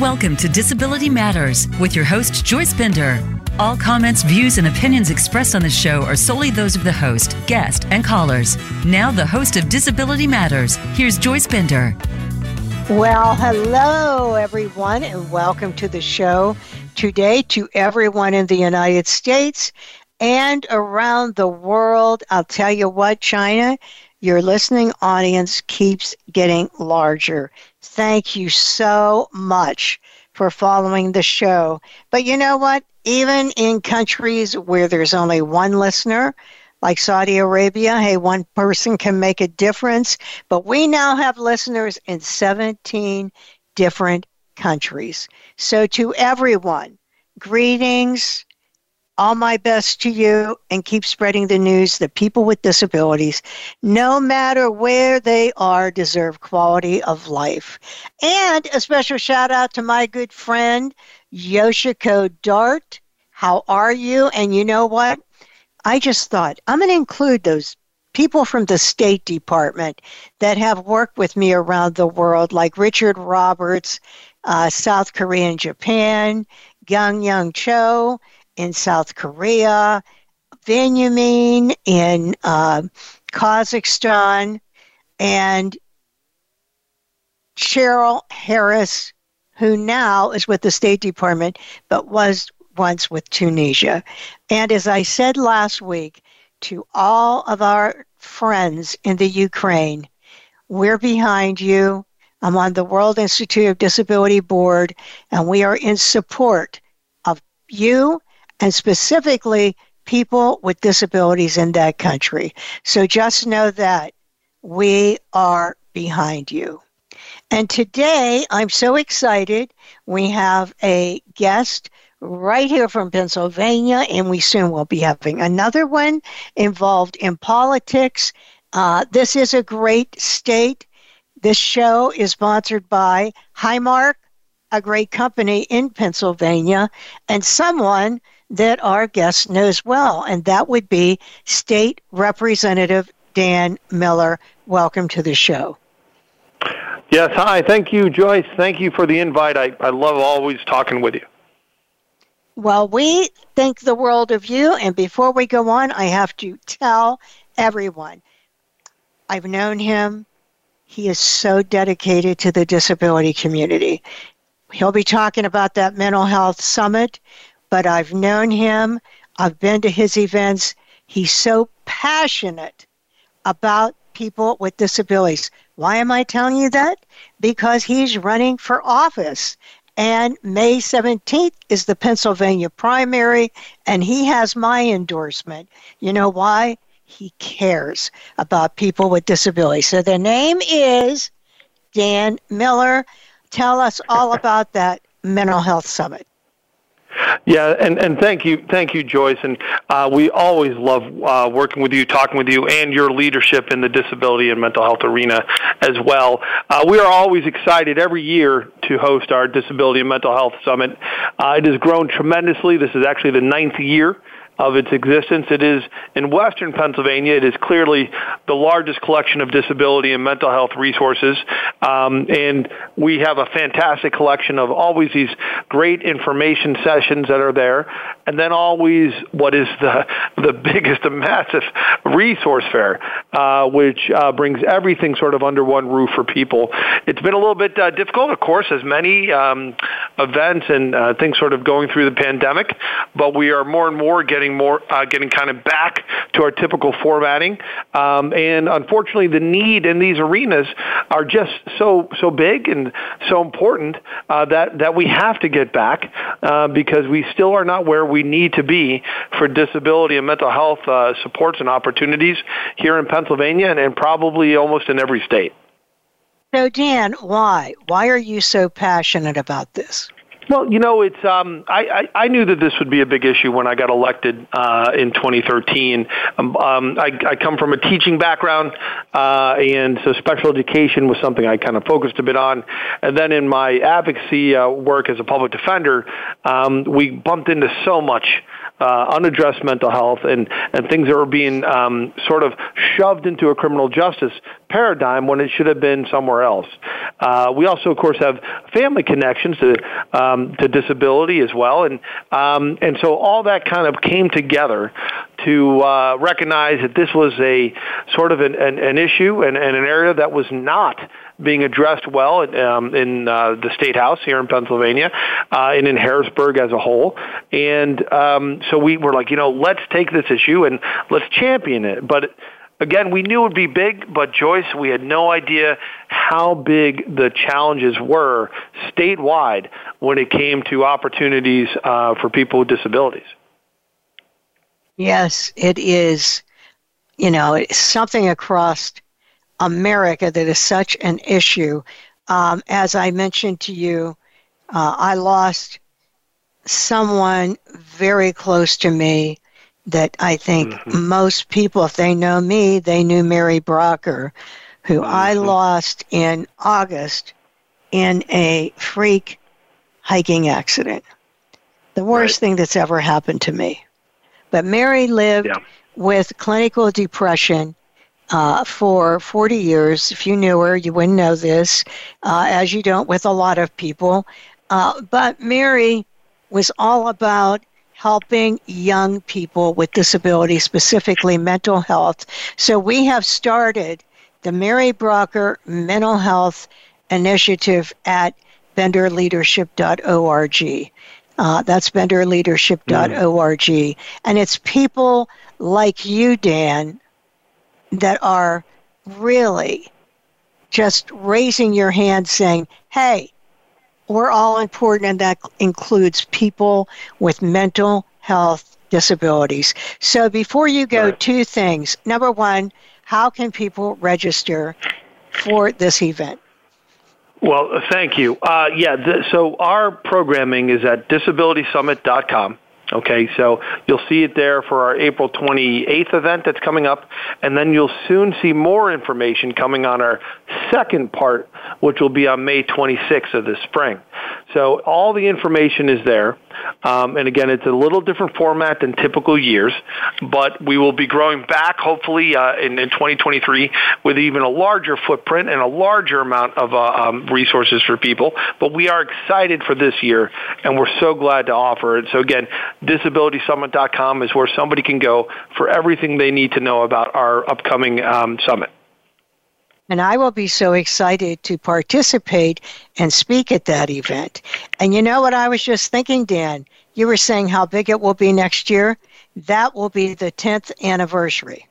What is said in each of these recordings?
Welcome to Disability Matters with your host, Joyce Bender. All comments, views, and opinions expressed on the show are solely those of the host, guest, and callers. Now, the host of Disability Matters, here's Joyce Bender. Well, hello, everyone, and welcome to the show today to everyone in the United States and around the world. I'll tell you what, China, your listening audience keeps getting larger. Thank you so much for following the show. But you know what? Even in countries where there's only one listener, like Saudi Arabia, hey, one person can make a difference. But we now have listeners in 17 different countries. So to everyone, greetings, all my best to you and keep spreading the news that people with disabilities, no matter where they are, deserve quality of life. And a special shout out to my good friend, Yoshiko Dart. How are you? And you know what? I just thought I'm going to include those people from the State Department that have worked with me around the world, like Richard Roberts, uh, South Korea and Japan, Gang Young Cho, in South Korea, Benjamin in uh, Kazakhstan, and Cheryl Harris, who now is with the State Department, but was once with Tunisia. And as I said last week, to all of our friends in the Ukraine, we're behind you. I'm on the World Institute of Disability Board, and we are in support of you and specifically people with disabilities in that country. So just know that we are behind you. And today, I'm so excited. We have a guest right here from Pennsylvania, and we soon will be having another one involved in politics. Uh, this is a great state. This show is sponsored by Highmark, a great company in Pennsylvania, and someone that our guest knows well, and that would be State Representative Dan Miller. Welcome to the show. Yes, hi. Thank you, Joyce. Thank you for the invite. I, I love always talking with you. Well, we think the world of you, and before we go on, I have to tell everyone I've known him. He is so dedicated to the disability community. He'll be talking about that mental health summit but I've known him. I've been to his events. He's so passionate about people with disabilities. Why am I telling you that? Because he's running for office. And May 17th is the Pennsylvania primary, and he has my endorsement. You know why? He cares about people with disabilities. So the name is Dan Miller. Tell us all about that mental health summit. Yeah, and, and thank you, thank you, Joyce. And uh, we always love uh, working with you, talking with you, and your leadership in the disability and mental health arena as well. Uh, we are always excited every year to host our Disability and Mental Health Summit. Uh, it has grown tremendously. This is actually the ninth year of its existence. It is in western Pennsylvania. It is clearly the largest collection of disability and mental health resources. Um, and we have a fantastic collection of always these great information sessions that are there. And then always what is the, the biggest and massive resource fair, uh, which uh, brings everything sort of under one roof for people. It's been a little bit uh, difficult, of course, as many um, events and uh, things sort of going through the pandemic, but we are more and more getting more, uh, getting kind of back to our typical formatting. Um, and unfortunately, the need in these arenas are just so so big and so important uh, that that we have to get back uh, because we still are not where we need to be for disability and mental health uh, supports and opportunities here in Pennsylvania and, and probably almost in every state. So, Dan, why? Why are you so passionate about this? Well, you know, it's um, I, I, I knew that this would be a big issue when I got elected uh, in 2013. Um, um, I, I come from a teaching background, uh, and so special education was something I kind of focused a bit on. And then in my advocacy uh, work as a public defender, um, we bumped into so much uh, unaddressed mental health and, and things that were being um, sort of shoved into a criminal justice paradigm when it should have been somewhere else. Uh, we also, of course, have family connections to um, to disability as well, and um, and so all that kind of came together to uh, recognize that this was a sort of an, an, an issue and, and, an area that was not being addressed well um, in uh, the state house here in Pennsylvania uh, and in Harrisburg as a whole. And um, so we were like, you know, let's take this issue and let's champion it. But again, we knew it would be big, but Joyce, we had no idea how big the challenges were statewide when it came to opportunities uh, for people with disabilities. Yes, it is. You know, something across America that is such an issue. Um, as I mentioned to you, uh, I lost someone very close to me that I think mm-hmm. most people, if they know me, they knew Mary Brocker, who mm-hmm. I lost in August in a freak hiking accident. The worst right. thing that's ever happened to me. But Mary lived yeah. with clinical depression uh, for 40 years. If you knew her, you wouldn't know this, uh, as you don't with a lot of people. Uh, but Mary was all about helping young people with disabilities, specifically mental health. So we have started the Mary Brocker Mental Health Initiative at benderleadership.org. Uh, that's benderleadership.org. Mm. And it's people like you, Dan, that are really just raising your hand saying, hey, we're all important, and that includes people with mental health disabilities. So before you go, right. two things. Number one, how can people register for this event? Well, thank you. Uh, yeah, th- so our programming is at disabilitysummit.com. Okay, so you'll see it there for our April 28th event that's coming up, and then you'll soon see more information coming on our second part, which will be on May 26th of this spring. So all the information is there. Um, and again, it's a little different format than typical years, but we will be growing back hopefully uh, in, in 2023 with even a larger footprint and a larger amount of uh, um, resources for people. But we are excited for this year, and we're so glad to offer it. So again, disabilitysummit.com is where somebody can go for everything they need to know about our upcoming um, summit. And I will be so excited to participate and speak at that event. And you know what I was just thinking, Dan? You were saying how big it will be next year. That will be the 10th anniversary.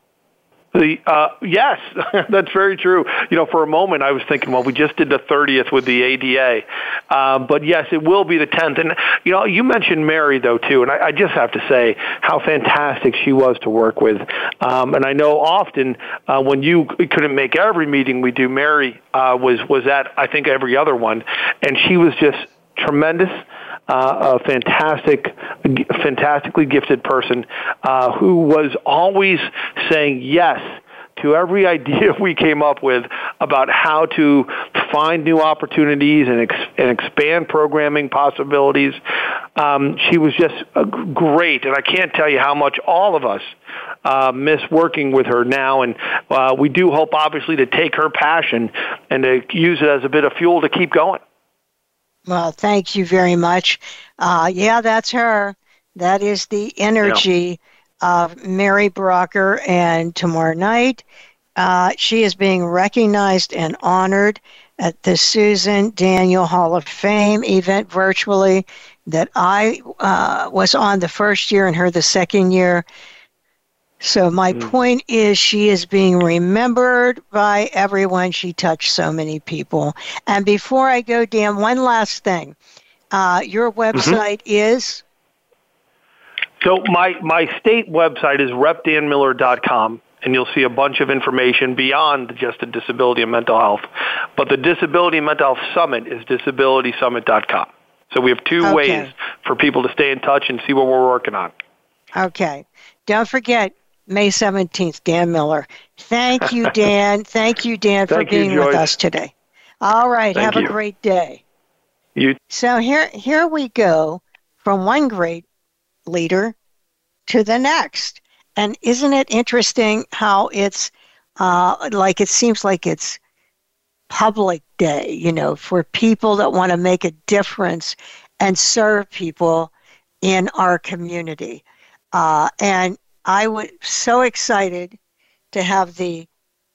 The uh, yes, that's very true. You know, for a moment I was thinking, well, we just did the 30th with the ADA, um, but yes, it will be the 10th. And you know, you mentioned Mary though too, and I, I just have to say how fantastic she was to work with. Um, and I know often uh, when you couldn't make every meeting we do, Mary uh, was was at I think every other one, and she was just tremendous uh, a fantastic, fantastically gifted person uh, who was always saying yes to every idea we came up with about how to find new opportunities and, ex- and expand programming possibilities. Um, she was just great, and I can't tell you how much all of us uh, miss working with her now. And uh, we do hope, obviously, to take her passion and to use it as a bit of fuel to keep going. Well, thank you very much. Uh, yeah, that's her. That is the energy yeah. of Mary Brocker. And tomorrow night, uh, she is being recognized and honored at the Susan Daniel Hall of Fame event virtually that I uh, was on the first year and her the second year. So my mm. point is she is being remembered by everyone. She touched so many people. And before I go, Dan, one last thing. Uh, your mm-hmm. website mm-hmm. is? So my, my state website is repdanmiller.com and you'll see a bunch of information beyond just the disability and mental health. But the Disability and Mental Health Summit is disabilitysummit.com. So we have two okay. ways for people to stay in touch and see what we're working on. Okay. Don't forget, May 17th, Dan Miller. Thank you, Dan. Thank you, Dan, for being you, with us today. All right. Thank have you. a great day. You. So here, here we go from one great leader to the next. And isn't it interesting how it's uh, like it seems like it's public day, you know, for people that want to make a difference and serve people in our community. Uh, and I was so excited to have the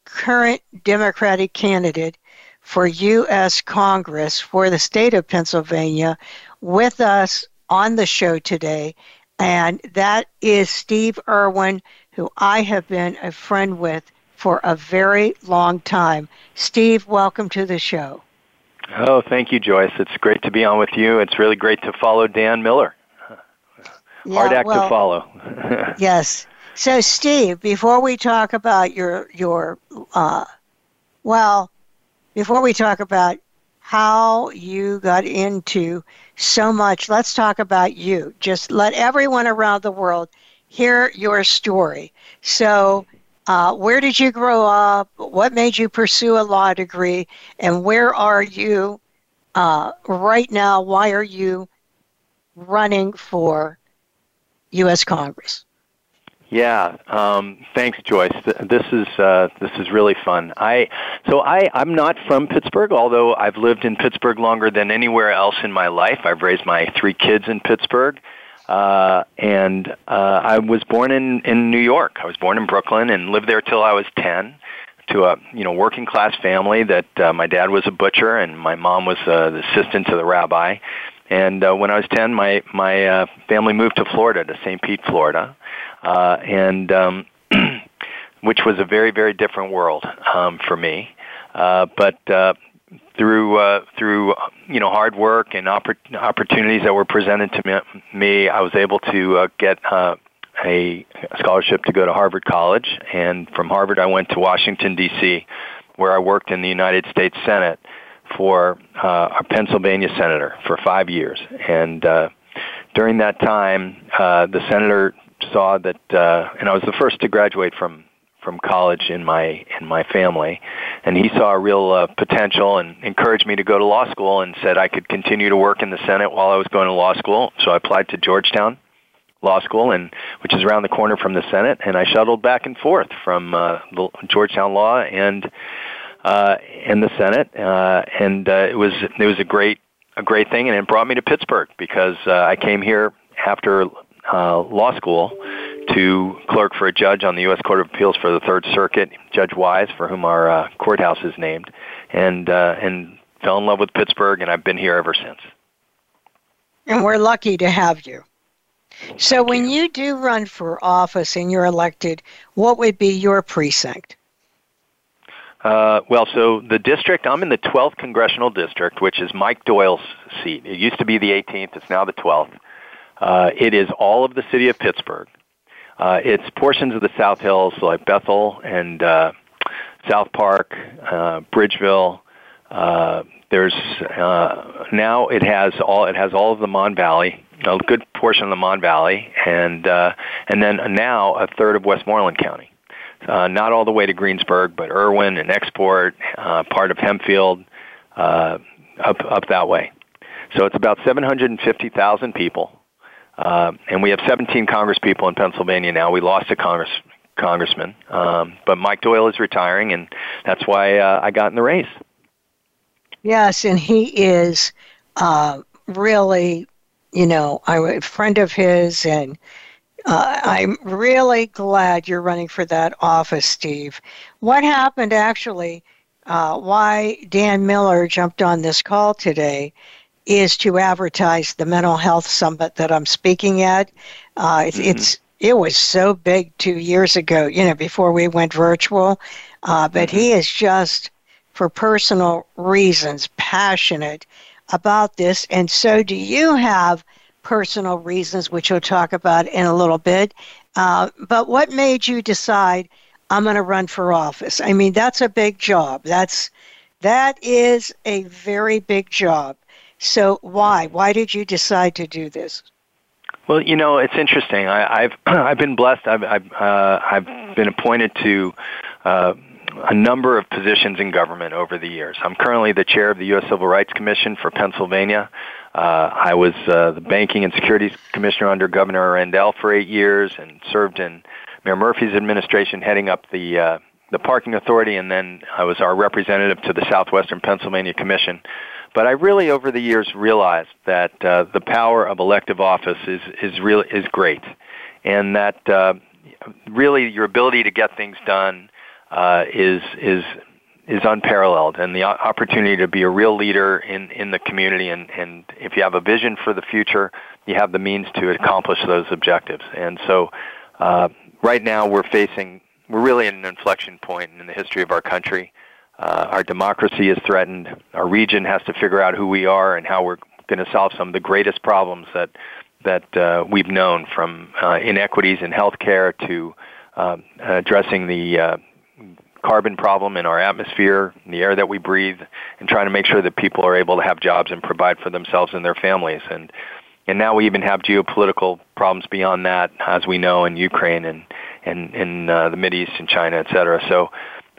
current Democratic candidate for U.S. Congress for the state of Pennsylvania with us on the show today. And that is Steve Irwin, who I have been a friend with for a very long time. Steve, welcome to the show. Oh, thank you, Joyce. It's great to be on with you. It's really great to follow Dan Miller. Yeah, Hard act well, to follow. yes. So, Steve, before we talk about your your uh, well, before we talk about how you got into so much, let's talk about you. Just let everyone around the world hear your story. So, uh, where did you grow up? What made you pursue a law degree? And where are you uh, right now? Why are you running for U.S. Congress? Yeah, um, thanks, Joyce. This is uh, this is really fun. I so I I'm not from Pittsburgh, although I've lived in Pittsburgh longer than anywhere else in my life. I've raised my three kids in Pittsburgh, uh, and uh, I was born in in New York. I was born in Brooklyn and lived there till I was ten. To a you know working class family that uh, my dad was a butcher and my mom was uh, the assistant to the rabbi. And uh, when I was 10, my, my uh, family moved to Florida, to St. Pete, Florida, uh, and um, which was a very, very different world um, for me. Uh, but uh, through uh, through you know hard work and oppor- opportunities that were presented to me, me I was able to uh, get uh, a scholarship to go to Harvard College, and from Harvard I went to Washington D.C., where I worked in the United States Senate for uh, a Pennsylvania senator for five years, and uh, during that time, uh, the senator saw that, uh, and I was the first to graduate from from college in my in my family, and he saw a real uh, potential and encouraged me to go to law school and said I could continue to work in the Senate while I was going to law school. So I applied to Georgetown Law School, and which is around the corner from the Senate, and I shuttled back and forth from uh, Georgetown Law and uh, in the Senate, uh, and uh, it was it was a great a great thing, and it brought me to Pittsburgh because uh, I came here after uh, law school to clerk for a judge on the U.S. Court of Appeals for the Third Circuit, Judge Weis, for whom our uh, courthouse is named, and uh, and fell in love with Pittsburgh, and I've been here ever since. And we're lucky to have you. So, Thank when you. you do run for office and you're elected, what would be your precinct? Uh, well, so the district, I'm in the 12th congressional district, which is Mike Doyle's seat. It used to be the 18th, it's now the 12th. Uh, it is all of the city of Pittsburgh. Uh, it's portions of the South Hills like Bethel and uh, South Park, uh, Bridgeville. Uh, there's uh, now it has all it has all of the Mon Valley, a good portion of the Mon Valley, and uh, and then now a third of Westmoreland County uh, not all the way to Greensburg, but Irwin and Export, uh, part of Hempfield, uh, up up that way. So it's about 750,000 people, uh, and we have 17 Congress people in Pennsylvania now. We lost a Congress congressman, um, but Mike Doyle is retiring, and that's why uh, I got in the race. Yes, and he is uh, really, you know, I'm a friend of his, and uh, I'm really glad you're running for that office, Steve. What happened actually, uh, why Dan Miller jumped on this call today, is to advertise the mental health summit that I'm speaking at. Uh, mm-hmm. It's it was so big two years ago, you know, before we went virtual. Uh, but mm-hmm. he is just, for personal reasons, passionate about this. And so, do you have personal reasons, which we'll talk about in a little bit. Uh, but what made you decide I'm going to run for office? I mean, that's a big job. That's that is a very big job. So why? Why did you decide to do this? Well, you know, it's interesting. I, have I've been blessed. I've I've, uh, I've been appointed to uh, a number of positions in government over the years. I'm currently the chair of the U.S. Civil Rights Commission for Pennsylvania. Uh, I was uh, the Banking and Securities Commissioner under Governor Rendell for eight years and served in Mayor Murphy's administration heading up the uh, the parking authority, and then I was our representative to the Southwestern Pennsylvania Commission. But I really, over the years, realized that uh, the power of elective office is is really is great, and that uh, really your ability to get things done uh, is is is unparalleled, and the opportunity to be a real leader in in the community, and and if you have a vision for the future, you have the means to accomplish those objectives. And so, uh, right now, we're facing we're really at an inflection point in the history of our country. Uh, our democracy is threatened. Our region has to figure out who we are and how we're going to solve some of the greatest problems that that uh, we've known, from uh, inequities in healthcare to uh, addressing the uh, carbon problem in our atmosphere, in the air that we breathe, and trying to make sure that people are able to have jobs and provide for themselves and their families. And and now we even have geopolitical problems beyond that, as we know in Ukraine and and in uh, the Mid East and China, et cetera. So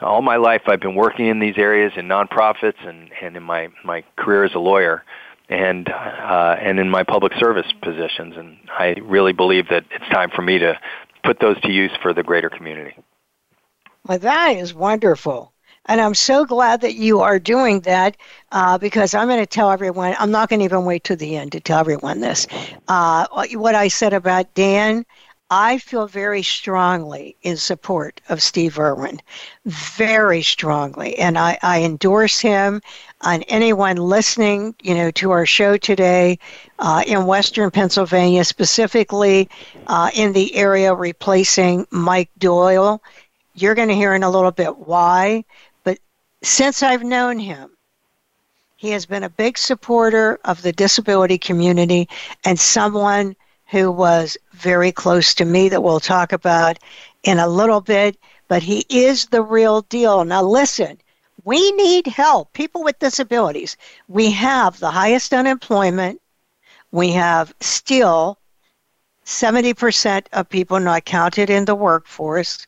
all my life I've been working in these areas in nonprofits and and in my my career as a lawyer and uh, and in my public service positions and I really believe that it's time for me to put those to use for the greater community. Well, that is wonderful. And I'm so glad that you are doing that uh, because I'm going to tell everyone, I'm not going to even wait to the end to tell everyone this. Uh, what I said about Dan, I feel very strongly in support of Steve Irwin, very strongly, and I, I endorse him. And anyone listening, you know, to our show today uh, in Western Pennsylvania, specifically uh, in the area replacing Mike Doyle, you're going to hear in a little bit why. But since I've known him, he has been a big supporter of the disability community and someone who was very close to me that we'll talk about in a little bit, but he is the real deal. Now, listen, we need help. People with disabilities. We have the highest unemployment. We have still 70% of people not counted in the workforce.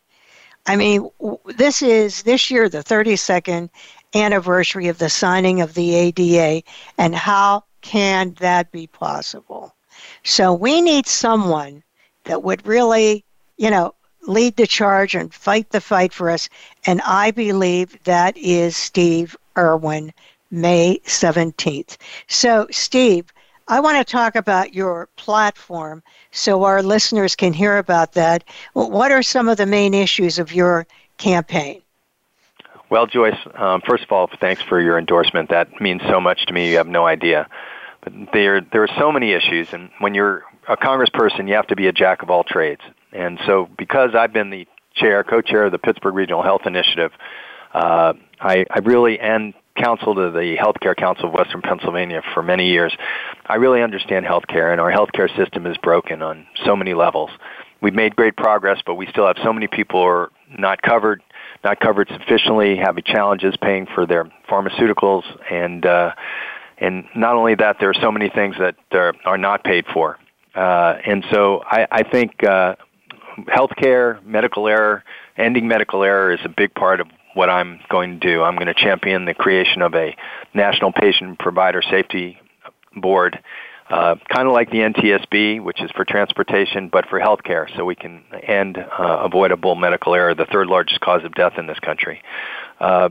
I mean, this is this year the 32nd anniversary of the signing of the ADA, and how can that be possible? So we need someone that would really, you know, lead the charge and fight the fight for us. And I believe that is Steve Irwin, May 17th. So, Steve, I want to talk about your platform so our listeners can hear about that. What are some of the main issues of your campaign? Well, Joyce, um, first of all, thanks for your endorsement. That means so much to me. You have no idea. But there, there are so many issues, and when you're a congressperson, you have to be a jack of all trades. And so, because I've been the chair, co-chair of the Pittsburgh Regional Health Initiative, uh, I, I really and counsel to the Healthcare Council of Western Pennsylvania for many years. I really understand healthcare, and our healthcare system is broken on so many levels. We've made great progress, but we still have so many people who are not covered, not covered sufficiently, having challenges paying for their pharmaceuticals, and uh, and not only that, there are so many things that are, are not paid for. Uh, and so I, I think uh, healthcare, medical error, ending medical error is a big part of what I'm going to do. I'm going to champion the creation of a national patient provider safety board, uh, kind of like the NTSB, which is for transportation, but for healthcare, so we can end uh, avoidable medical error, the third largest cause of death in this country. Uh,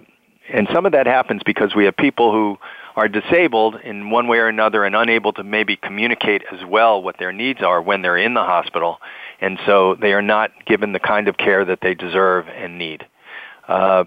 and some of that happens because we have people who are disabled in one way or another and unable to maybe communicate as well what their needs are when they're in the hospital, and so they are not given the kind of care that they deserve and need. Uh,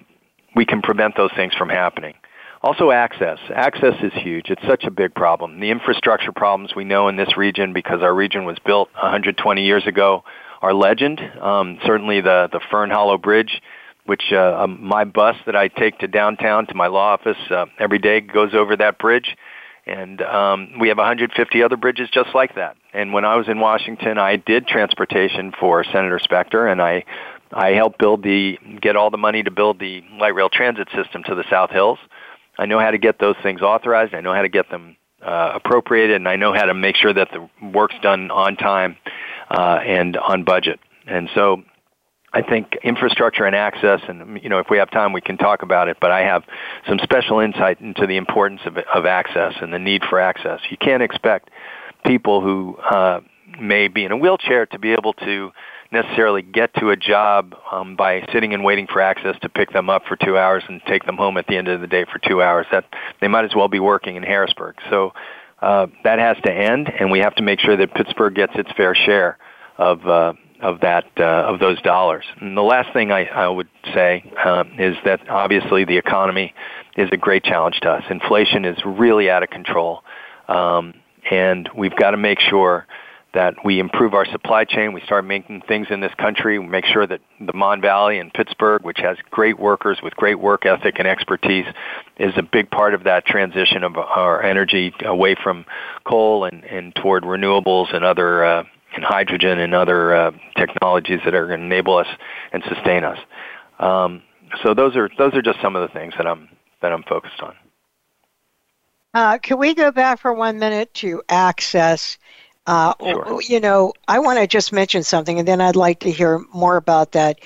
we can prevent those things from happening. Also, access. Access is huge. It's such a big problem. The infrastructure problems we know in this region because our region was built 120 years ago are legend. Um, certainly, the the Fern Hollow Bridge which uh, um, my bus that I take to downtown to my law office uh, every day goes over that bridge. And um, we have 150 other bridges just like that. And when I was in Washington, I did transportation for Senator Specter, and I I helped build the get all the money to build the light rail transit system to the South Hills. I know how to get those things authorized. I know how to get them uh, appropriated, and I know how to make sure that the work's done on time uh, and on budget. And so I think infrastructure and access, and you know, if we have time, we can talk about it. But I have some special insight into the importance of, of access and the need for access. You can't expect people who uh, may be in a wheelchair to be able to necessarily get to a job um, by sitting and waiting for access to pick them up for two hours and take them home at the end of the day for two hours. That they might as well be working in Harrisburg. So uh, that has to end, and we have to make sure that Pittsburgh gets its fair share of uh, of that uh, of those dollars. And the last thing I, I would say uh, is that obviously the economy is a great challenge to us. Inflation is really out of control, um, and we've got to make sure that we improve our supply chain. We start making things in this country. We make sure that the Mon Valley and Pittsburgh, which has great workers with great work ethic and expertise, is a big part of that transition of our energy away from coal and, and toward renewables and other uh, and hydrogen and other uh, technologies that are going to enable us and sustain us. Um, so those are those are just some of the things that I'm that I'm focused on. Uh, can we go back for one minute to access? Uh, sure. You know, I want to just mention something, and then I'd like to hear more about that.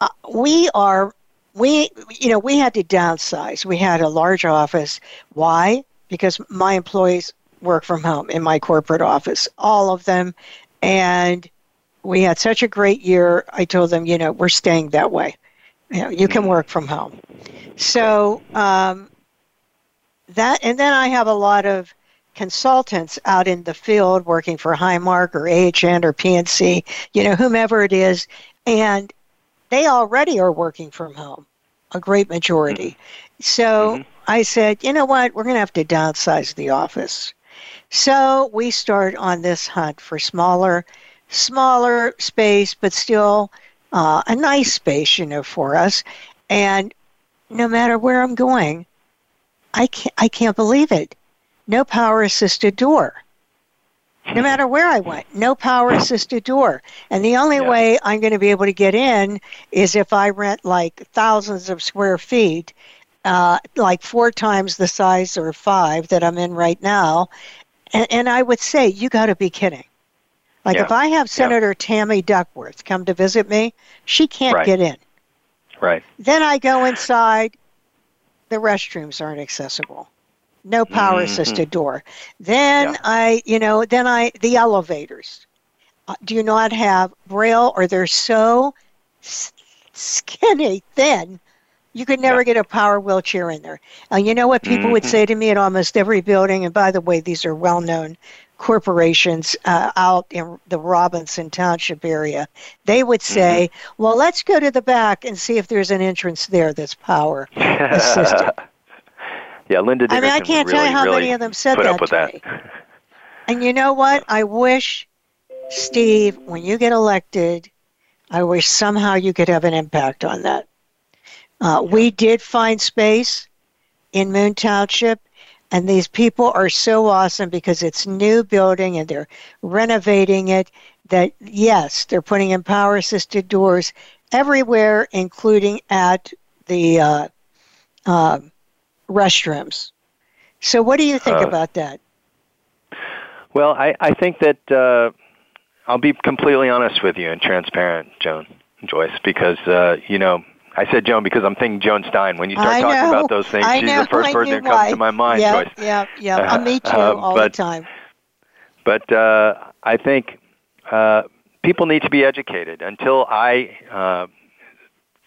Uh, we are, we, you know, we had to downsize. We had a large office. Why? Because my employees work from home in my corporate office, all of them, and we had such a great year. I told them, you know, we're staying that way. You know, you can mm-hmm. work from home. So um, that, and then I have a lot of consultants out in the field working for Highmark or AHN or PNC, you know, whomever it is, and they already are working from home, a great majority. Mm-hmm. So mm-hmm. I said, you know what, we're going to have to downsize the office. So we start on this hunt for smaller, smaller space, but still uh, a nice space, you know, for us. And no matter where I'm going, I can't, I can't believe it no power assisted door. No matter where I went, no power assisted door. And the only yeah. way I'm going to be able to get in is if I rent like thousands of square feet, uh, like four times the size or five that I'm in right now. And, and I would say, you got to be kidding. Like yeah. if I have Senator yeah. Tammy Duckworth come to visit me, she can't right. get in. Right. Then I go inside, the restrooms aren't accessible no power assisted mm-hmm. door. Then yeah. I, you know, then I, the elevators uh, do not have braille or they're so skinny, thin, you could never yeah. get a power wheelchair in there. And you know what people mm-hmm. would say to me at almost every building, and by the way, these are well known corporations uh, out in the Robinson Township area, they would say, mm-hmm. well, let's go to the back and see if there's an entrance there that's power assisted. Yeah, Linda Dickerson I mean, I can't really, tell you how really many of them said put that up with that. me. And you know what? I wish, Steve, when you get elected, I wish somehow you could have an impact on that. Uh, we did find space in Moon Township, and these people are so awesome because it's new building and they're renovating it. That yes, they're putting in power assisted doors everywhere, including at the uh, uh, restrooms. So, what do you think uh, about that? Well, I, I think that uh, I'll be completely honest with you and transparent, Joan Joyce, because uh, you know I said Joan because I'm thinking Joan Stein. When you start I talking know. about those things, I she's know. the first I person who why. comes to my mind, yep, Joyce. Yeah, yeah, uh, me too, uh, all but, the time. But uh, I think uh, people need to be educated. Until I uh,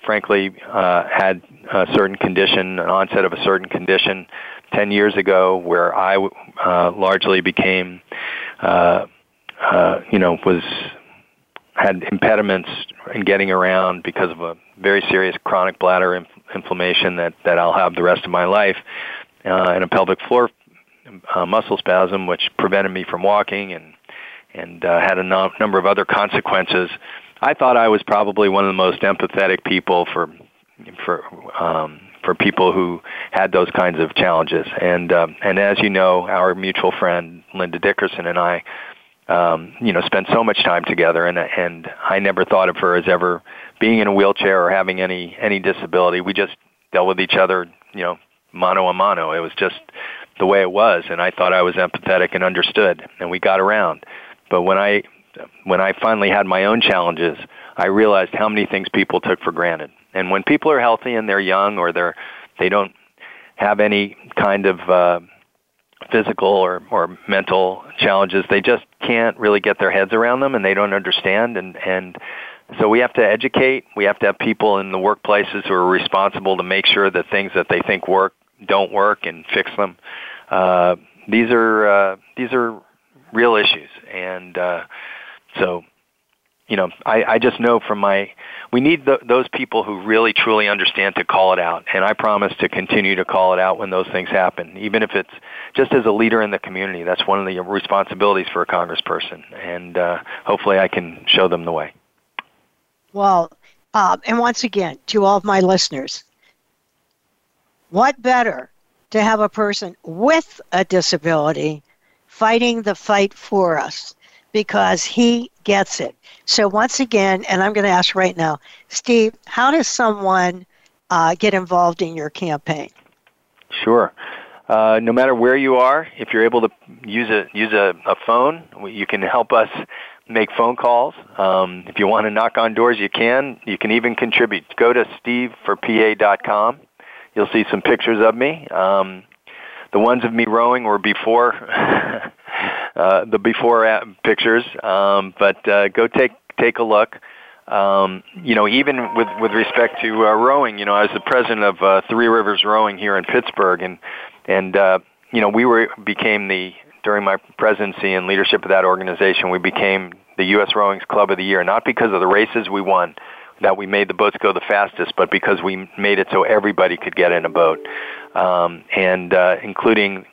frankly uh, had a certain condition, an onset of a certain condition 10 years ago where I uh, largely became, uh, uh, you know, was had impediments in getting around because of a very serious chronic bladder inf- inflammation that, that I'll have the rest of my life uh, and a pelvic floor uh, muscle spasm which prevented me from walking and and uh, had a no- number of other consequences I thought I was probably one of the most empathetic people for for um, for people who had those kinds of challenges. And um, and as you know, our mutual friend Linda Dickerson and I, um, you know, spent so much time together, and and I never thought of her as ever being in a wheelchair or having any any disability. We just dealt with each other, you know, mano a mano. It was just the way it was, and I thought I was empathetic and understood, and we got around. But when I when I finally had my own challenges, I realized how many things people took for granted. And when people are healthy and they're young or they're they don't have any kind of uh, physical or, or mental challenges, they just can't really get their heads around them and they don't understand and and so we have to educate. We have to have people in the workplaces who are responsible to make sure that things that they think work don't work and fix them. Uh, these are uh, these are real issues, and uh, so you know I, I just know from my we need the, those people who really truly understand to call it out, and I promise to continue to call it out when those things happen, even if it's just as a leader in the community. That's one of the responsibilities for a congressperson, and uh, hopefully I can show them the way. Well, uh, and once again, to all of my listeners, what better to have a person with a disability fighting the fight for us because he gets it. So, once again, and I'm going to ask right now, Steve, how does someone uh, get involved in your campaign? Sure. Uh, no matter where you are, if you're able to use a use a, a phone, you can help us make phone calls. Um, if you want to knock on doors, you can. You can even contribute. Go to steveforpa.com. You'll see some pictures of me. Um, the ones of me rowing were before uh, the before pictures, um, but uh, go take take a look. Um, you know, even with with respect to uh, rowing, you know, I was the president of uh, Three Rivers Rowing here in Pittsburgh, and and uh, you know, we were became the during my presidency and leadership of that organization, we became the U.S. Rowing's Club of the Year, not because of the races we won, that we made the boats go the fastest, but because we made it so everybody could get in a boat, um, and uh, including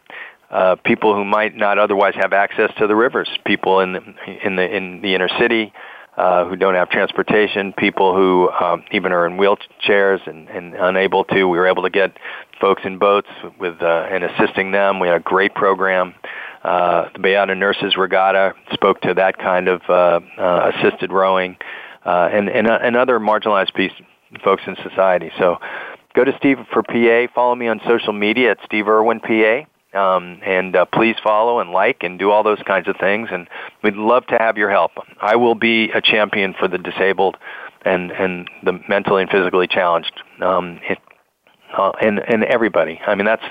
uh, people who might not otherwise have access to the rivers, people in the in the in the inner city. Uh, who don't have transportation, people who um, even are in wheelchairs and, and unable to. We were able to get folks in boats with uh, and assisting them. We had a great program. Uh, the Bayada Nurses Regatta spoke to that kind of uh, uh, assisted rowing uh, and, and, uh, and other marginalized piece, folks in society. So go to Steve for PA. Follow me on social media at Steve Irwin PA. Um, and uh, please follow and like and do all those kinds of things. And we'd love to have your help. I will be a champion for the disabled and and the mentally and physically challenged. Um, it, uh, and and everybody. I mean, that's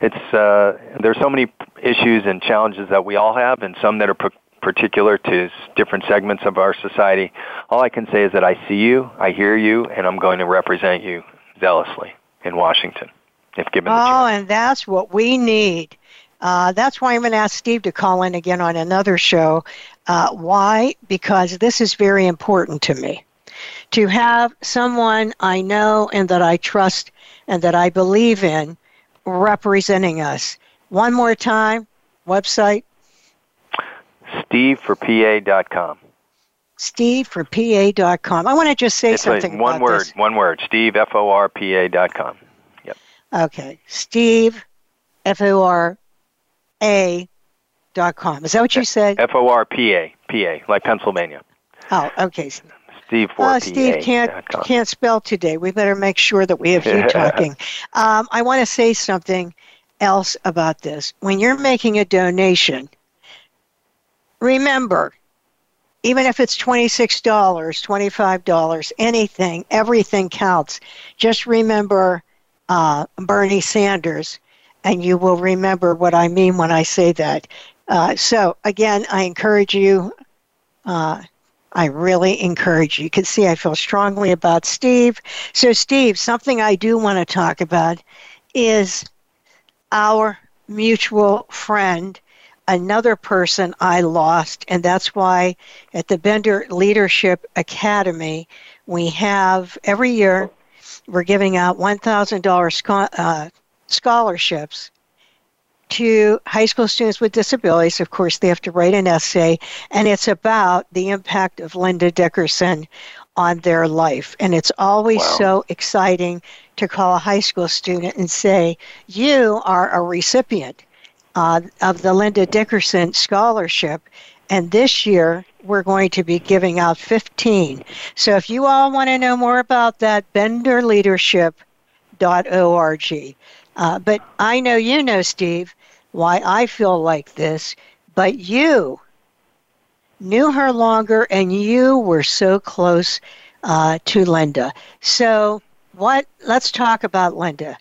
it's uh, there's so many issues and challenges that we all have, and some that are p- particular to different segments of our society. All I can say is that I see you, I hear you, and I'm going to represent you zealously in Washington, if given the oh, chance. Oh, and that's what we need. Uh, that's why I'm going to ask Steve to call in again on another show. Uh, why? Because this is very important to me. To have someone I know and that I trust and that I believe in representing us. One more time, website steveforpa.com. steveforpa.com. I want to just say it's something one word, this. one word. Steve F O R P A dot com. Yep. Okay. Steve F O R A dot com. Is that what you said? F O R P A P A like Pennsylvania. Oh, okay. Steve for uh, Steve can't can't spell today. We better make sure that we have you talking. Um, I want to say something else about this. When you're making a donation, remember, even if it's $26, $25, anything, everything counts. Just remember uh, Bernie Sanders, and you will remember what I mean when I say that. Uh, so, again, I encourage you. Uh, I really encourage you. You can see I feel strongly about Steve. So, Steve, something I do want to talk about is our mutual friend, another person I lost, and that's why at the Bender Leadership Academy, we have every year we're giving out $1,000 uh, scholarships to high school students with disabilities. Of course, they have to write an essay, and it's about the impact of Linda Dickerson on their life. And it's always wow. so exciting to call a high school student and say, You are a recipient uh, of the Linda Dickerson Scholarship. And this year, we're going to be giving out 15. So if you all want to know more about that, benderleadership.org. Uh, but I know you know, Steve, why I feel like this, but you knew her longer, and you were so close uh, to Linda. So, what? Let's talk about Linda.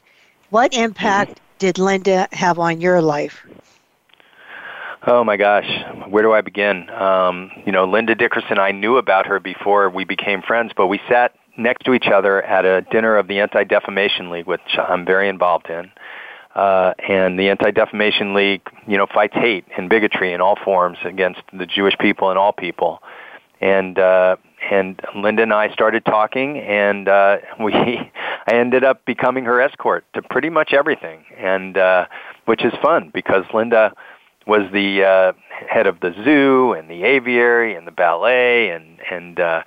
What impact did Linda have on your life? Oh my gosh, where do I begin? Um, you know, Linda Dickerson, I knew about her before we became friends, but we sat next to each other at a dinner of the Anti Defamation League, which I'm very involved in. Uh, and the Anti Defamation League, you know, fights hate and bigotry in all forms against the Jewish people and all people. And uh, and Linda and I started talking, and uh, we I ended up becoming her escort to pretty much everything, and uh, which is fun because Linda was the uh, head of the zoo and the aviary and the ballet, and and uh,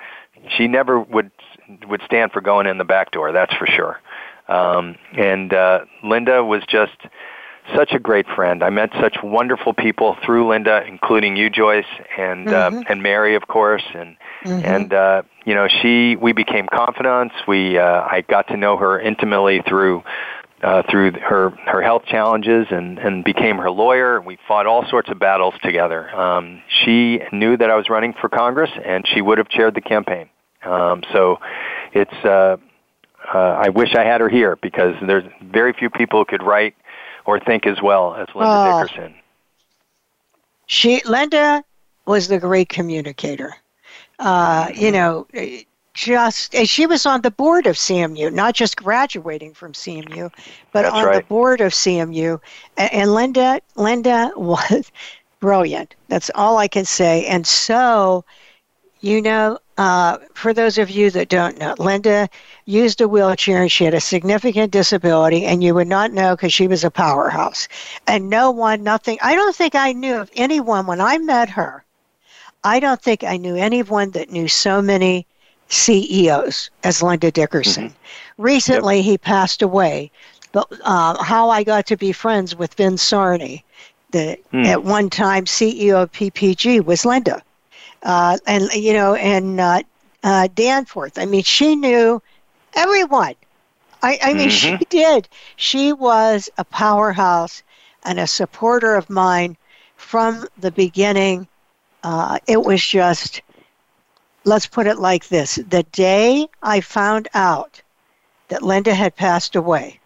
she never would would stand for going in the back door. That's for sure. Um, and uh, Linda was just such a great friend. I met such wonderful people through Linda, including you, Joyce, and uh, mm-hmm. uh, and Mary, of course, and mm-hmm. and uh, you know she we became confidants. We uh, I got to know her intimately through uh, through her her health challenges and and became her lawyer. We fought all sorts of battles together. Um, she knew that I was running for Congress, and she would have chaired the campaign. Um, so it's uh, uh, I wish I had her here because there's very few people who could write or think as well as Linda oh. Dickerson. She Linda was the great communicator. Uh, you know, just and she was on the board of CMU, not just graduating from CMU, but That's on right. the board of CMU. And, and Linda, Linda was brilliant. That's all I can say. And so, you know, uh, for those of you that don't know, Linda used a wheelchair and she had a significant disability, and you would not know because she was a powerhouse. And no one, nothing, I don't think I knew of anyone when I met her. I don't think I knew anyone that knew so many CEOs as Linda Dickerson. Mm-hmm. Recently, yep. he passed away, but uh, how I got to be friends with Vin Sarni, the mm. at one time CEO of PPG, was Linda, uh, and you know, and uh, uh, Danforth. I mean, she knew everyone. I, I mean, mm-hmm. she did. She was a powerhouse and a supporter of mine from the beginning. Uh, it was just let's put it like this the day I found out that Linda had passed away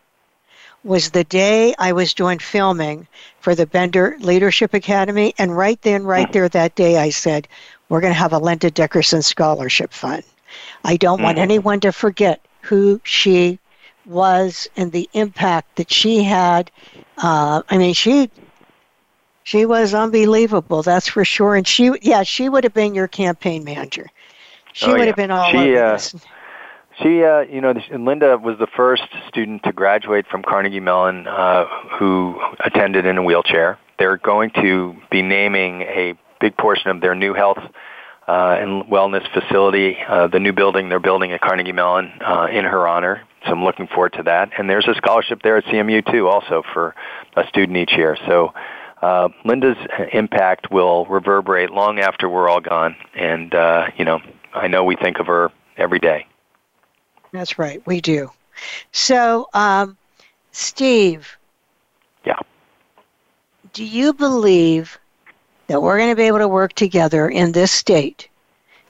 was the day I was doing filming for the Bender Leadership Academy. And right then, right there that day, I said, We're going to have a Linda Dickerson Scholarship Fund. I don't mm-hmm. want anyone to forget who she was and the impact that she had. Uh, I mean, she she was unbelievable, that's for sure. And she, yeah, she would have been your campaign manager. She oh, would yeah. have been all she, over uh, this. She, uh, you know, Linda was the first student to graduate from Carnegie Mellon uh, who attended in a wheelchair. They're going to be naming a big portion of their new health uh, and wellness facility, uh, the new building they're building at Carnegie Mellon, uh, in her honor. So I'm looking forward to that. And there's a scholarship there at CMU too, also for a student each year. So uh, Linda's impact will reverberate long after we're all gone. And uh, you know, I know we think of her every day. That's right, we do. So, um, Steve. Yeah. Do you believe that we're going to be able to work together in this state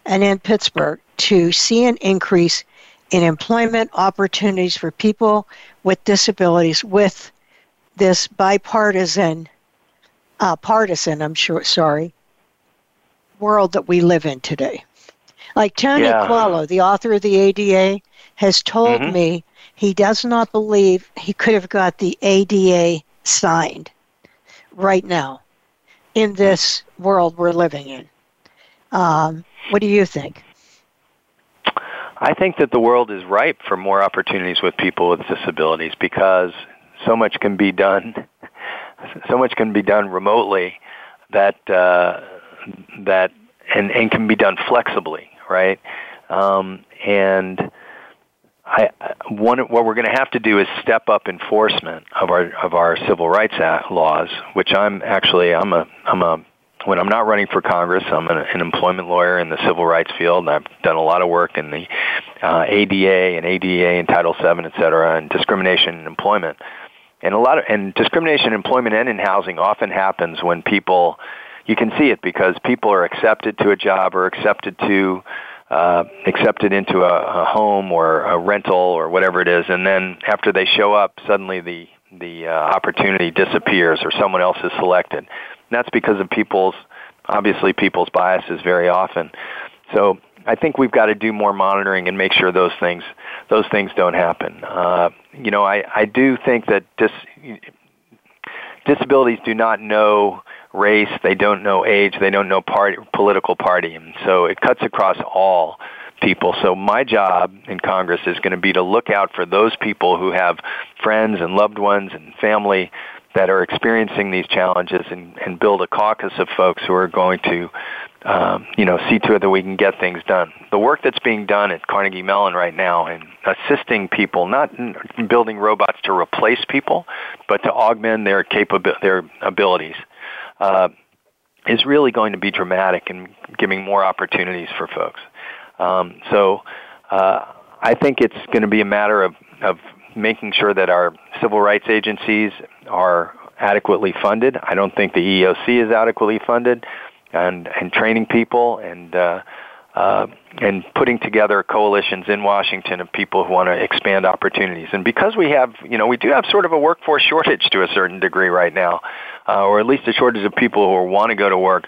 and in Pittsburgh to see an increase in employment opportunities for people with disabilities with this bipartisan, uh, partisan, I'm sure, sorry, world that we live in today? Like Tony yeah. The author of the ADA, has told mm-hmm. me he does not believe he could have got the ADA signed right now in this world we're living in. Um, what do you think? I think that the world is ripe for more opportunities with people with disabilities because so much can be done. So much can be done remotely that uh, that and, and can be done flexibly right? Um, and I, one, what we're going to have to do is step up enforcement of our of our civil rights Act laws, which I'm actually I'm a I'm a when I'm not running for Congress, I'm an, an employment lawyer in the civil rights field, and I've done a lot of work in the uh, ADA and ADA and Title VII, et cetera, and discrimination in employment. And a lot of and discrimination in employment and in housing often happens when people you can see it because people are accepted to a job or accepted to uh, accepted into a, a home or a rental or whatever it is, and then after they show up, suddenly the the uh, opportunity disappears or someone else is selected. And that's because of people's obviously people's biases very often. So I think we've got to do more monitoring and make sure those things those things don't happen. Uh, you know, I, I do think that dis, disabilities do not know race, they don't know age, they don't know party, political party, and so it cuts across all people. So my job in Congress is going to be to look out for those people who have friends and loved ones and family that are experiencing these challenges and, and build a caucus of folks who are going to um, you know, see to it that we can get things done. The work that's being done at Carnegie Mellon right now in assisting people, not in building robots to replace people, but to augment their capabil- their abilities, uh, is really going to be dramatic and giving more opportunities for folks. Um, so uh, I think it's going to be a matter of, of making sure that our civil rights agencies are adequately funded. I don't think the EEOC is adequately funded, and and training people and uh, uh, and putting together coalitions in Washington of people who want to expand opportunities. And because we have, you know, we do have sort of a workforce shortage to a certain degree right now, uh, or at least a shortage of people who want to go to work.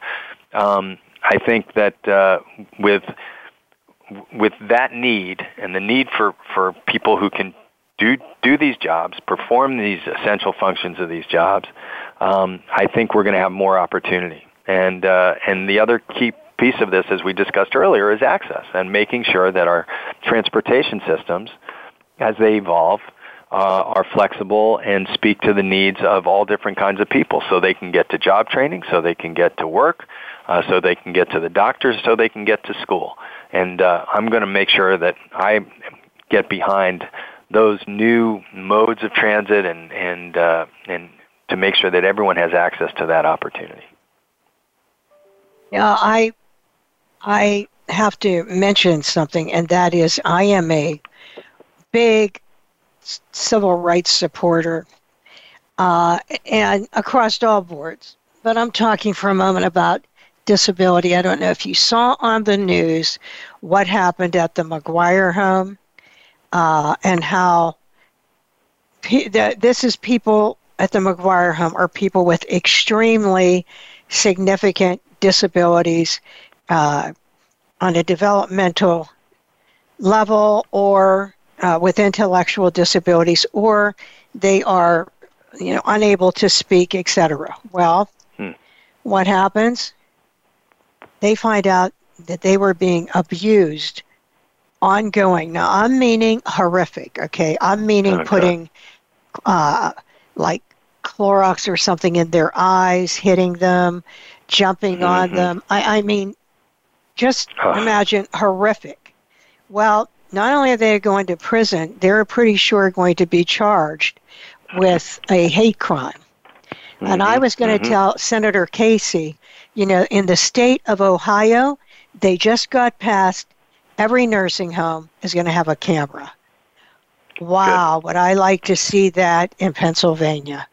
Um, I think that uh, with with that need and the need for, for people who can do do these jobs, perform these essential functions of these jobs, um, I think we're going to have more opportunity. And uh, and the other key piece of this, as we discussed earlier, is access and making sure that our transportation systems, as they evolve, uh, are flexible and speak to the needs of all different kinds of people, so they can get to job training, so they can get to work, uh, so they can get to the doctors, so they can get to school. And uh, I'm going to make sure that I get behind those new modes of transit and and uh, and to make sure that everyone has access to that opportunity. Yeah, I I have to mention something, and that is I am a big civil rights supporter, uh, and across all boards. But I'm talking for a moment about disability. I don't know if you saw on the news what happened at the McGuire home uh, and how pe- the, this is people at the McGuire home are people with extremely significant disabilities uh, on a developmental level or uh, with intellectual disabilities or they are you know unable to speak etc well hmm. what happens they find out that they were being abused ongoing. Now, I'm meaning horrific, okay? I'm meaning okay. putting uh, like Clorox or something in their eyes, hitting them, jumping mm-hmm. on them. I, I mean, just imagine horrific. Well, not only are they going to prison, they're pretty sure going to be charged with a hate crime. Mm-hmm. And I mm-hmm. was going to mm-hmm. tell Senator Casey you know, in the state of Ohio, they just got passed every nursing home is going to have a camera. Wow, Good. would I like to see that in Pennsylvania?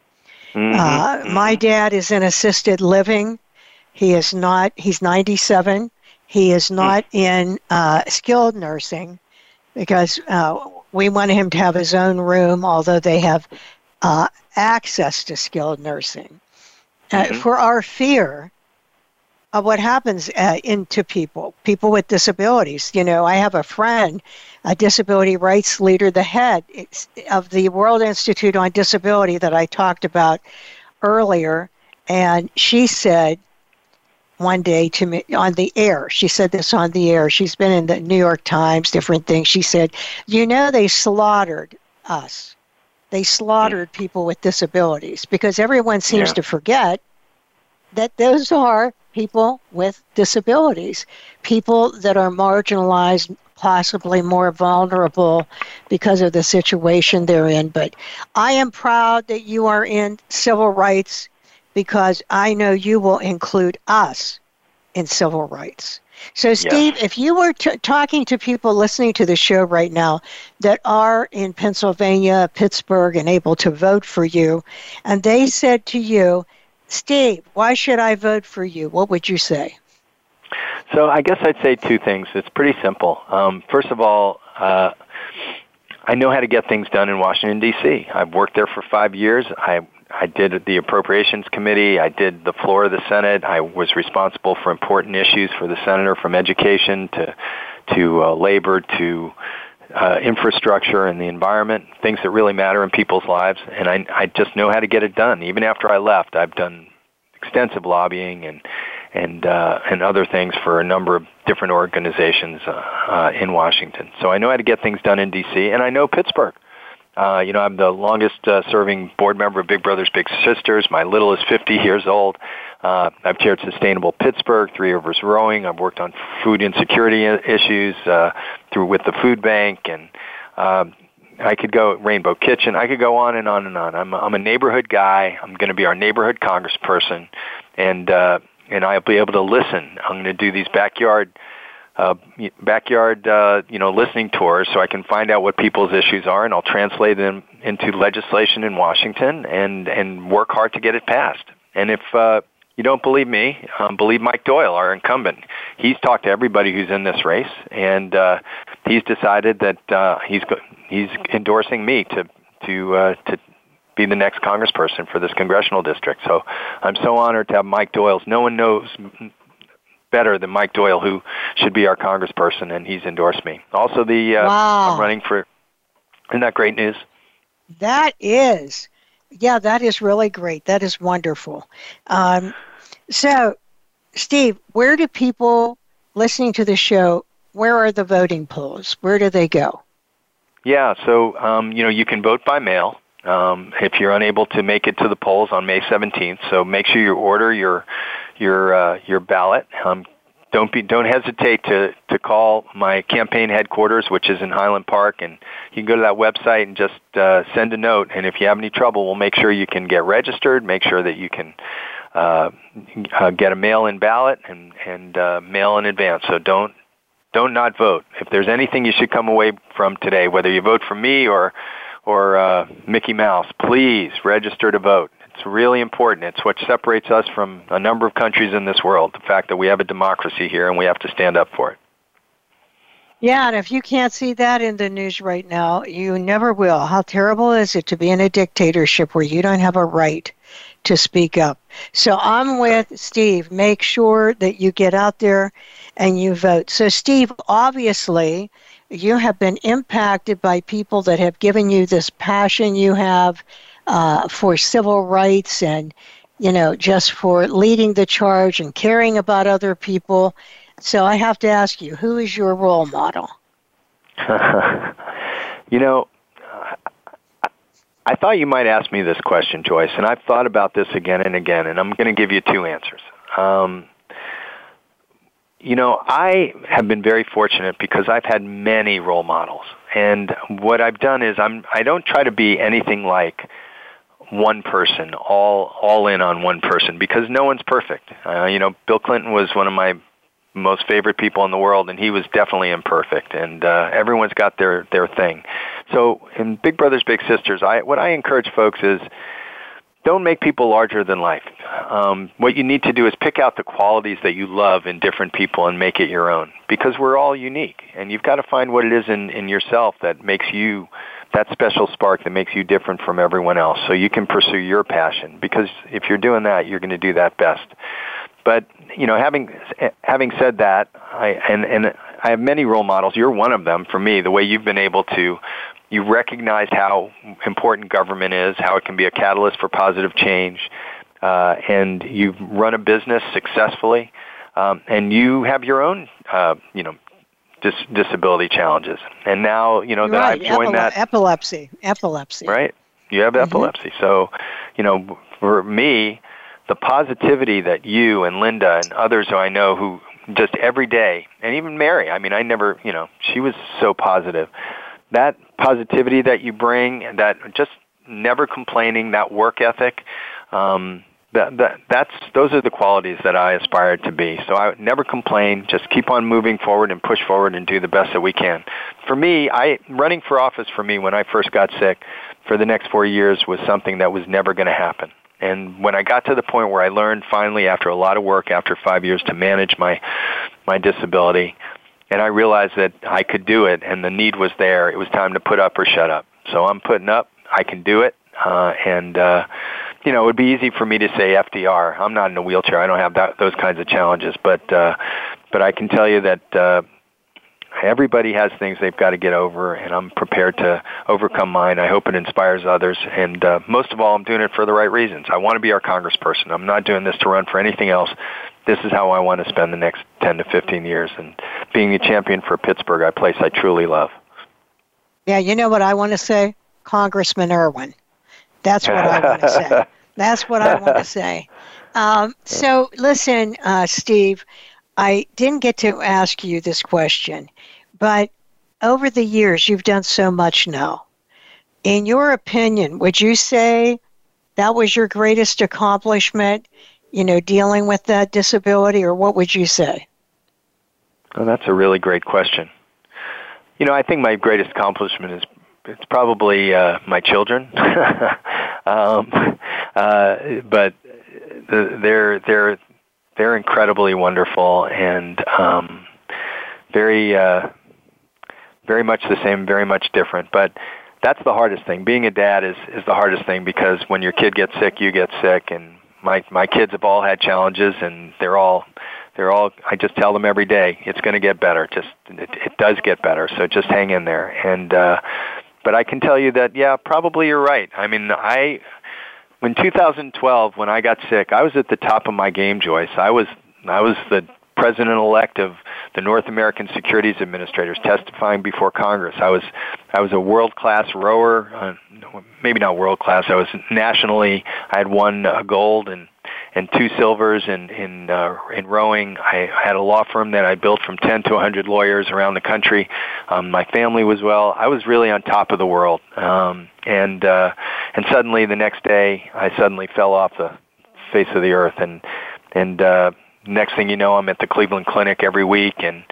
Mm-hmm, uh, mm-hmm. My dad is in assisted living. He is not, he's 97. He is hmm. not in uh, skilled nursing because uh, we want him to have his own room, although they have uh, access to skilled nursing. Uh, mm-hmm. for our fear of what happens uh, into people, people with disabilities. You know, I have a friend, a disability rights leader, the head of the World Institute on Disability that I talked about earlier, and she said one day to me on the air, she said this on the air. She's been in the New York Times, different things. She said, You know, they slaughtered us. They slaughtered people with disabilities because everyone seems yeah. to forget that those are people with disabilities, people that are marginalized, possibly more vulnerable because of the situation they're in. But I am proud that you are in civil rights because I know you will include us in civil rights. So, Steve, if you were t- talking to people listening to the show right now that are in Pennsylvania, Pittsburgh, and able to vote for you, and they said to you, Steve, why should I vote for you? What would you say? So I guess I'd say two things. It's pretty simple. Um, first of all, uh, I know how to get things done in Washington D.C. I've worked there for five years. I I did the appropriations committee. I did the floor of the Senate. I was responsible for important issues for the senator, from education to to uh, labor to uh, infrastructure and the environment, things that really matter in people's lives. And I I just know how to get it done. Even after I left, I've done extensive lobbying and and uh, and other things for a number of different organizations uh, uh, in Washington. So I know how to get things done in D.C. and I know Pittsburgh. Uh, you know, I'm the longest uh, serving board member of Big Brothers Big Sisters. My little is 50 years old. Uh, I've chaired Sustainable Pittsburgh, Three Rivers Rowing. I've worked on food insecurity issues uh, through with the food bank, and um, I could go Rainbow Kitchen. I could go on and on and on. I'm I'm a neighborhood guy. I'm going to be our neighborhood congressperson, and uh, and I'll be able to listen. I'm going to do these backyard uh, backyard uh, you know listening tours so I can find out what people's issues are and I'll translate them into legislation in Washington and and work hard to get it passed. And if uh, you don't believe me, um, believe Mike Doyle, our incumbent. He's talked to everybody who's in this race, and uh, he's decided that uh, he's go- he's endorsing me to to uh, to be the next congressperson for this congressional district. So I'm so honored to have Mike Doyle's. No one knows better than Mike Doyle who should be our congressperson, and he's endorsed me. Also, the uh, wow. I'm running for. Isn't that great news? That is, yeah, that is really great. That is wonderful. Um, so, Steve, where do people listening to the show? Where are the voting polls? Where do they go? Yeah, so um, you know you can vote by mail um, if you're unable to make it to the polls on May 17th. So make sure you order your your uh, your ballot. Um, don't be don't hesitate to to call my campaign headquarters, which is in Highland Park, and you can go to that website and just uh, send a note. And if you have any trouble, we'll make sure you can get registered. Make sure that you can uh, uh, get a mail-in ballot and and uh, mail in advance. So don't don't not vote. If there's anything you should come away from today, whether you vote for me or or uh, Mickey Mouse, please register to vote. It's really important. It's what separates us from a number of countries in this world, the fact that we have a democracy here and we have to stand up for it. Yeah, and if you can't see that in the news right now, you never will. How terrible is it to be in a dictatorship where you don't have a right to speak up? So I'm with Steve. Make sure that you get out there and you vote. So, Steve, obviously, you have been impacted by people that have given you this passion you have uh, for civil rights and you know just for leading the charge and caring about other people so i have to ask you who is your role model you know I thought you might ask me this question, Joyce, and I've thought about this again and again, and I'm going to give you two answers. Um, you know, I have been very fortunate because I've had many role models. And what I've done is I'm I don't try to be anything like one person, all all in on one person because no one's perfect. Uh, you know, Bill Clinton was one of my most favorite people in the world and he was definitely imperfect and uh everyone's got their their thing. So in Big Brothers Big Sisters, I what I encourage folks is don't make people larger than life. Um, what you need to do is pick out the qualities that you love in different people and make it your own because we're all unique and you've got to find what it is in, in yourself that makes you that special spark that makes you different from everyone else. So you can pursue your passion because if you're doing that you're going to do that best. But you know having having said that i and and i have many role models. You're one of them for me the way you've been able to you recognized how important government is, how it can be a catalyst for positive change, uh, and you've run a business successfully, um, and you have your own, uh, you know, dis- disability challenges. And now, you know, You're that right. I've joined Epile- that. Epilepsy. Epilepsy. Right? You have Mhm. epilepsy. So, you know, for me, the positivity that you and Linda and others who I know who just every day, and even Mary, I mean, I never, you know, she was so positive that positivity that you bring, and that just never complaining, that work ethic, um, that, that that's those are the qualities that I aspire to be. So I never complain, just keep on moving forward and push forward and do the best that we can. For me, I running for office for me when I first got sick for the next 4 years was something that was never going to happen. And when I got to the point where I learned finally after a lot of work after 5 years to manage my my disability and I realized that I could do it and the need was there, it was time to put up or shut up. So I'm putting up. I can do it. Uh and uh you know, it would be easy for me to say FDR. I'm not in a wheelchair. I don't have that, those kinds of challenges, but uh, but I can tell you that uh, everybody has things they've got to get over, and I'm prepared to overcome mine. I hope it inspires others, and uh, most of all, I'm doing it for the right reasons. I want to be our congressperson. I'm not doing this to run for anything else. This is how I want to spend the next 10 to 15 years, and being a champion for Pittsburgh, a place I truly love. Yeah, you know what I want to say, Congressman Irwin. That's what I want to say. That's what I want to say. Um, so, listen, uh, Steve, I didn't get to ask you this question, but over the years, you've done so much now. In your opinion, would you say that was your greatest accomplishment, you know, dealing with that disability, or what would you say? Well, that's a really great question. You know, I think my greatest accomplishment is it's probably uh, my children, um, uh, but they're they're they're incredibly wonderful and um, very uh, very much the same, very much different. But that's the hardest thing. Being a dad is is the hardest thing because when your kid gets sick, you get sick, and my my kids have all had challenges, and they're all they're all I just tell them every day it's going to get better. Just it, it does get better, so just hang in there. And uh, but I can tell you that yeah, probably you're right. I mean, I when 2012 when I got sick, I was at the top of my game, Joyce. I was I was the president elect of the North American Securities Administrators testifying before Congress. I was I was a world class rower, uh, maybe not world class. I was nationally. I had won a gold and and two silvers in in uh, in rowing. I had a law firm that I built from 10 to 100 lawyers around the country. Um, my family was well. I was really on top of the world. Um, and uh, and suddenly the next day, I suddenly fell off the face of the earth. And and uh, next thing you know, I'm at the Cleveland Clinic every week and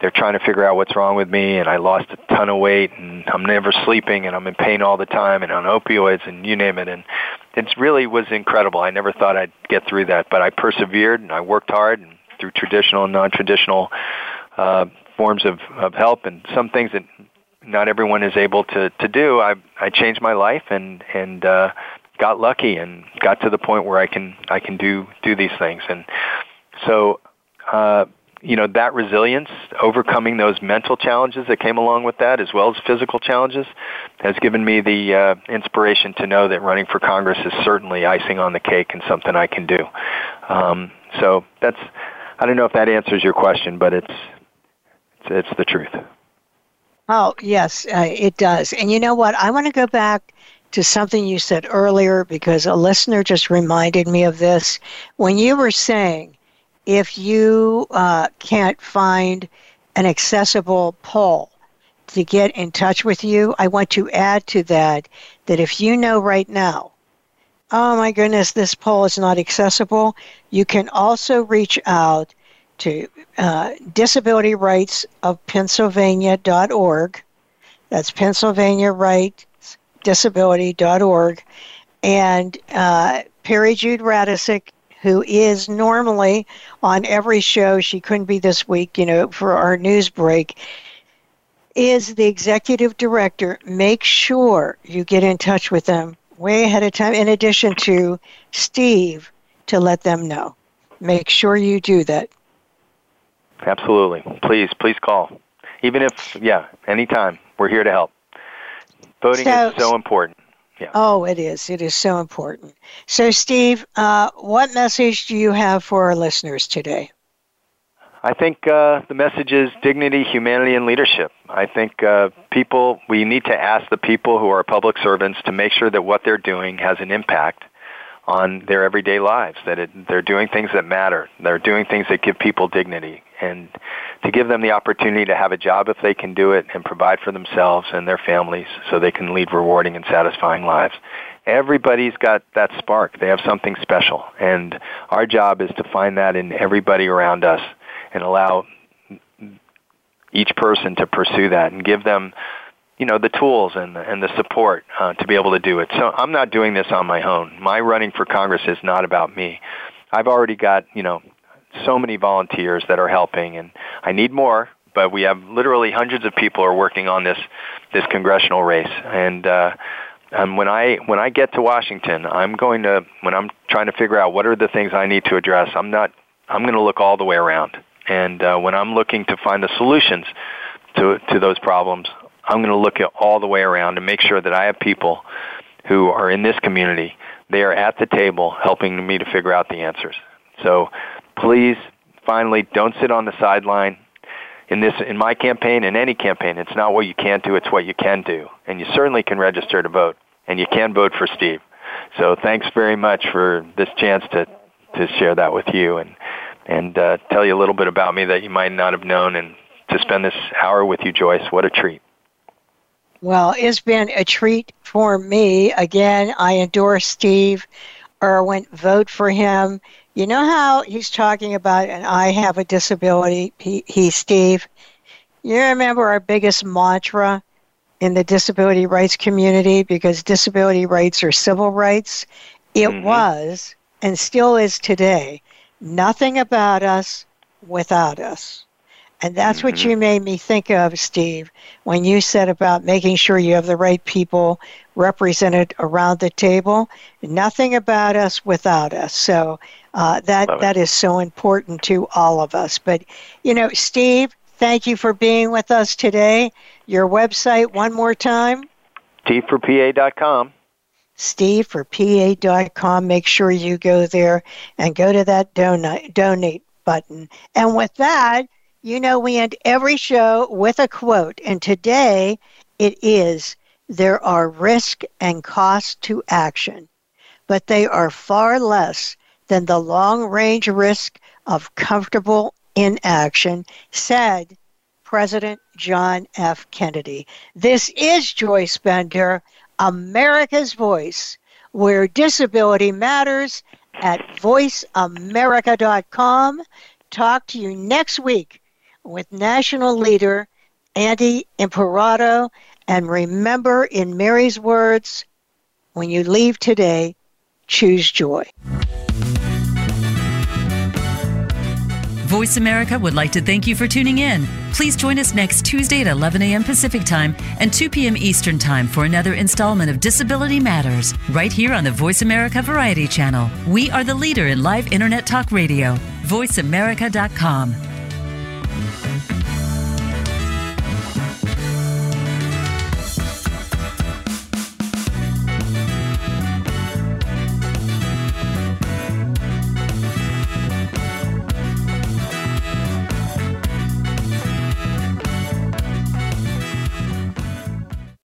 they're trying to figure out what's wrong with me and I lost a ton of weight and I'm never sleeping and I'm in pain all the time and on opioids and you name it and it really was incredible. I never thought I'd get through that, but I persevered and I worked hard and through traditional and non-traditional uh, forms of, of help and some things that not everyone is able to, to do. I, I changed my life and, and, uh, got lucky and got to the point where I can, I can do, do these things. And so, uh, you know that resilience, overcoming those mental challenges that came along with that, as well as physical challenges, has given me the uh, inspiration to know that running for Congress is certainly icing on the cake and something I can do. Um, so that's I don't know if that answers your question, but it's it's, it's the truth. Oh yes, uh, it does. And you know what? I want to go back to something you said earlier because a listener just reminded me of this when you were saying if you uh, can't find an accessible poll to get in touch with you, I want to add to that that if you know right now, oh my goodness, this poll is not accessible, you can also reach out to uh, Disability Rights of Pennsylvania.org. That's Pennsylvania Rights Disability.org. And uh, Peri Jude Radecic who is normally on every show, she couldn't be this week, you know, for our news break, is the executive director. Make sure you get in touch with them way ahead of time, in addition to Steve, to let them know. Make sure you do that. Absolutely. Please, please call. Even if, yeah, anytime. We're here to help. Voting so, is so important. Yeah. Oh, it is. It is so important. So, Steve, uh, what message do you have for our listeners today? I think uh, the message is dignity, humanity, and leadership. I think uh, people, we need to ask the people who are public servants to make sure that what they're doing has an impact on their everyday lives, that it, they're doing things that matter. They're doing things that give people dignity and to give them the opportunity to have a job if they can do it and provide for themselves and their families so they can lead rewarding and satisfying lives. Everybody's got that spark. They have something special. And our job is to find that in everybody around us and allow each person to pursue that and give them you know the tools and the, and the support uh, to be able to do it. So I'm not doing this on my own. My running for Congress is not about me. I've already got you know so many volunteers that are helping, and I need more. But we have literally hundreds of people are working on this this congressional race, and uh, um, when I when I get to Washington, I'm going to when I'm trying to figure out what are the things I need to address. I'm not. I'm going to look all the way around, and uh, when I'm looking to find the solutions to to those problems, I'm going to look at all the way around and make sure that I have people who are in this community. They are at the table helping me to figure out the answers. So please, finally, don't sit on the sideline. In this, in my campaign, in any campaign, it's not what you can't do; it's what you can do, and you certainly can register to vote, and you can vote for Steve. So thanks very much for this chance to to share that with you and and uh, tell you a little bit about me that you might not have known, and to spend this hour with you, Joyce. What a treat! Well, it's been a treat for me. Again, I endorse Steve Irwin. Vote for him. You know how he's talking about, and I have a disability, he, he Steve. You remember our biggest mantra in the disability rights community because disability rights are civil rights? It mm-hmm. was, and still is today, nothing about us without us. And that's mm-hmm. what you made me think of, Steve, when you said about making sure you have the right people represented around the table. Nothing about us without us. So uh, that that is so important to all of us. But you know, Steve, thank you for being with us today. Your website one more time. SteveForPA.com. SteveForPA.com. Make sure you go there and go to that donate donate button. And with that, you know, we end every show with a quote, and today it is There are risk and cost to action, but they are far less than the long range risk of comfortable inaction, said President John F. Kennedy. This is Joyce Bender, America's Voice, where disability matters at voiceamerica.com. Talk to you next week with national leader Andy Imparato. And remember, in Mary's words, when you leave today, choose joy. Voice America would like to thank you for tuning in. Please join us next Tuesday at 11 a.m. Pacific Time and 2 p.m. Eastern Time for another installment of Disability Matters, right here on the Voice America Variety Channel. We are the leader in live Internet talk radio. VoiceAmerica.com.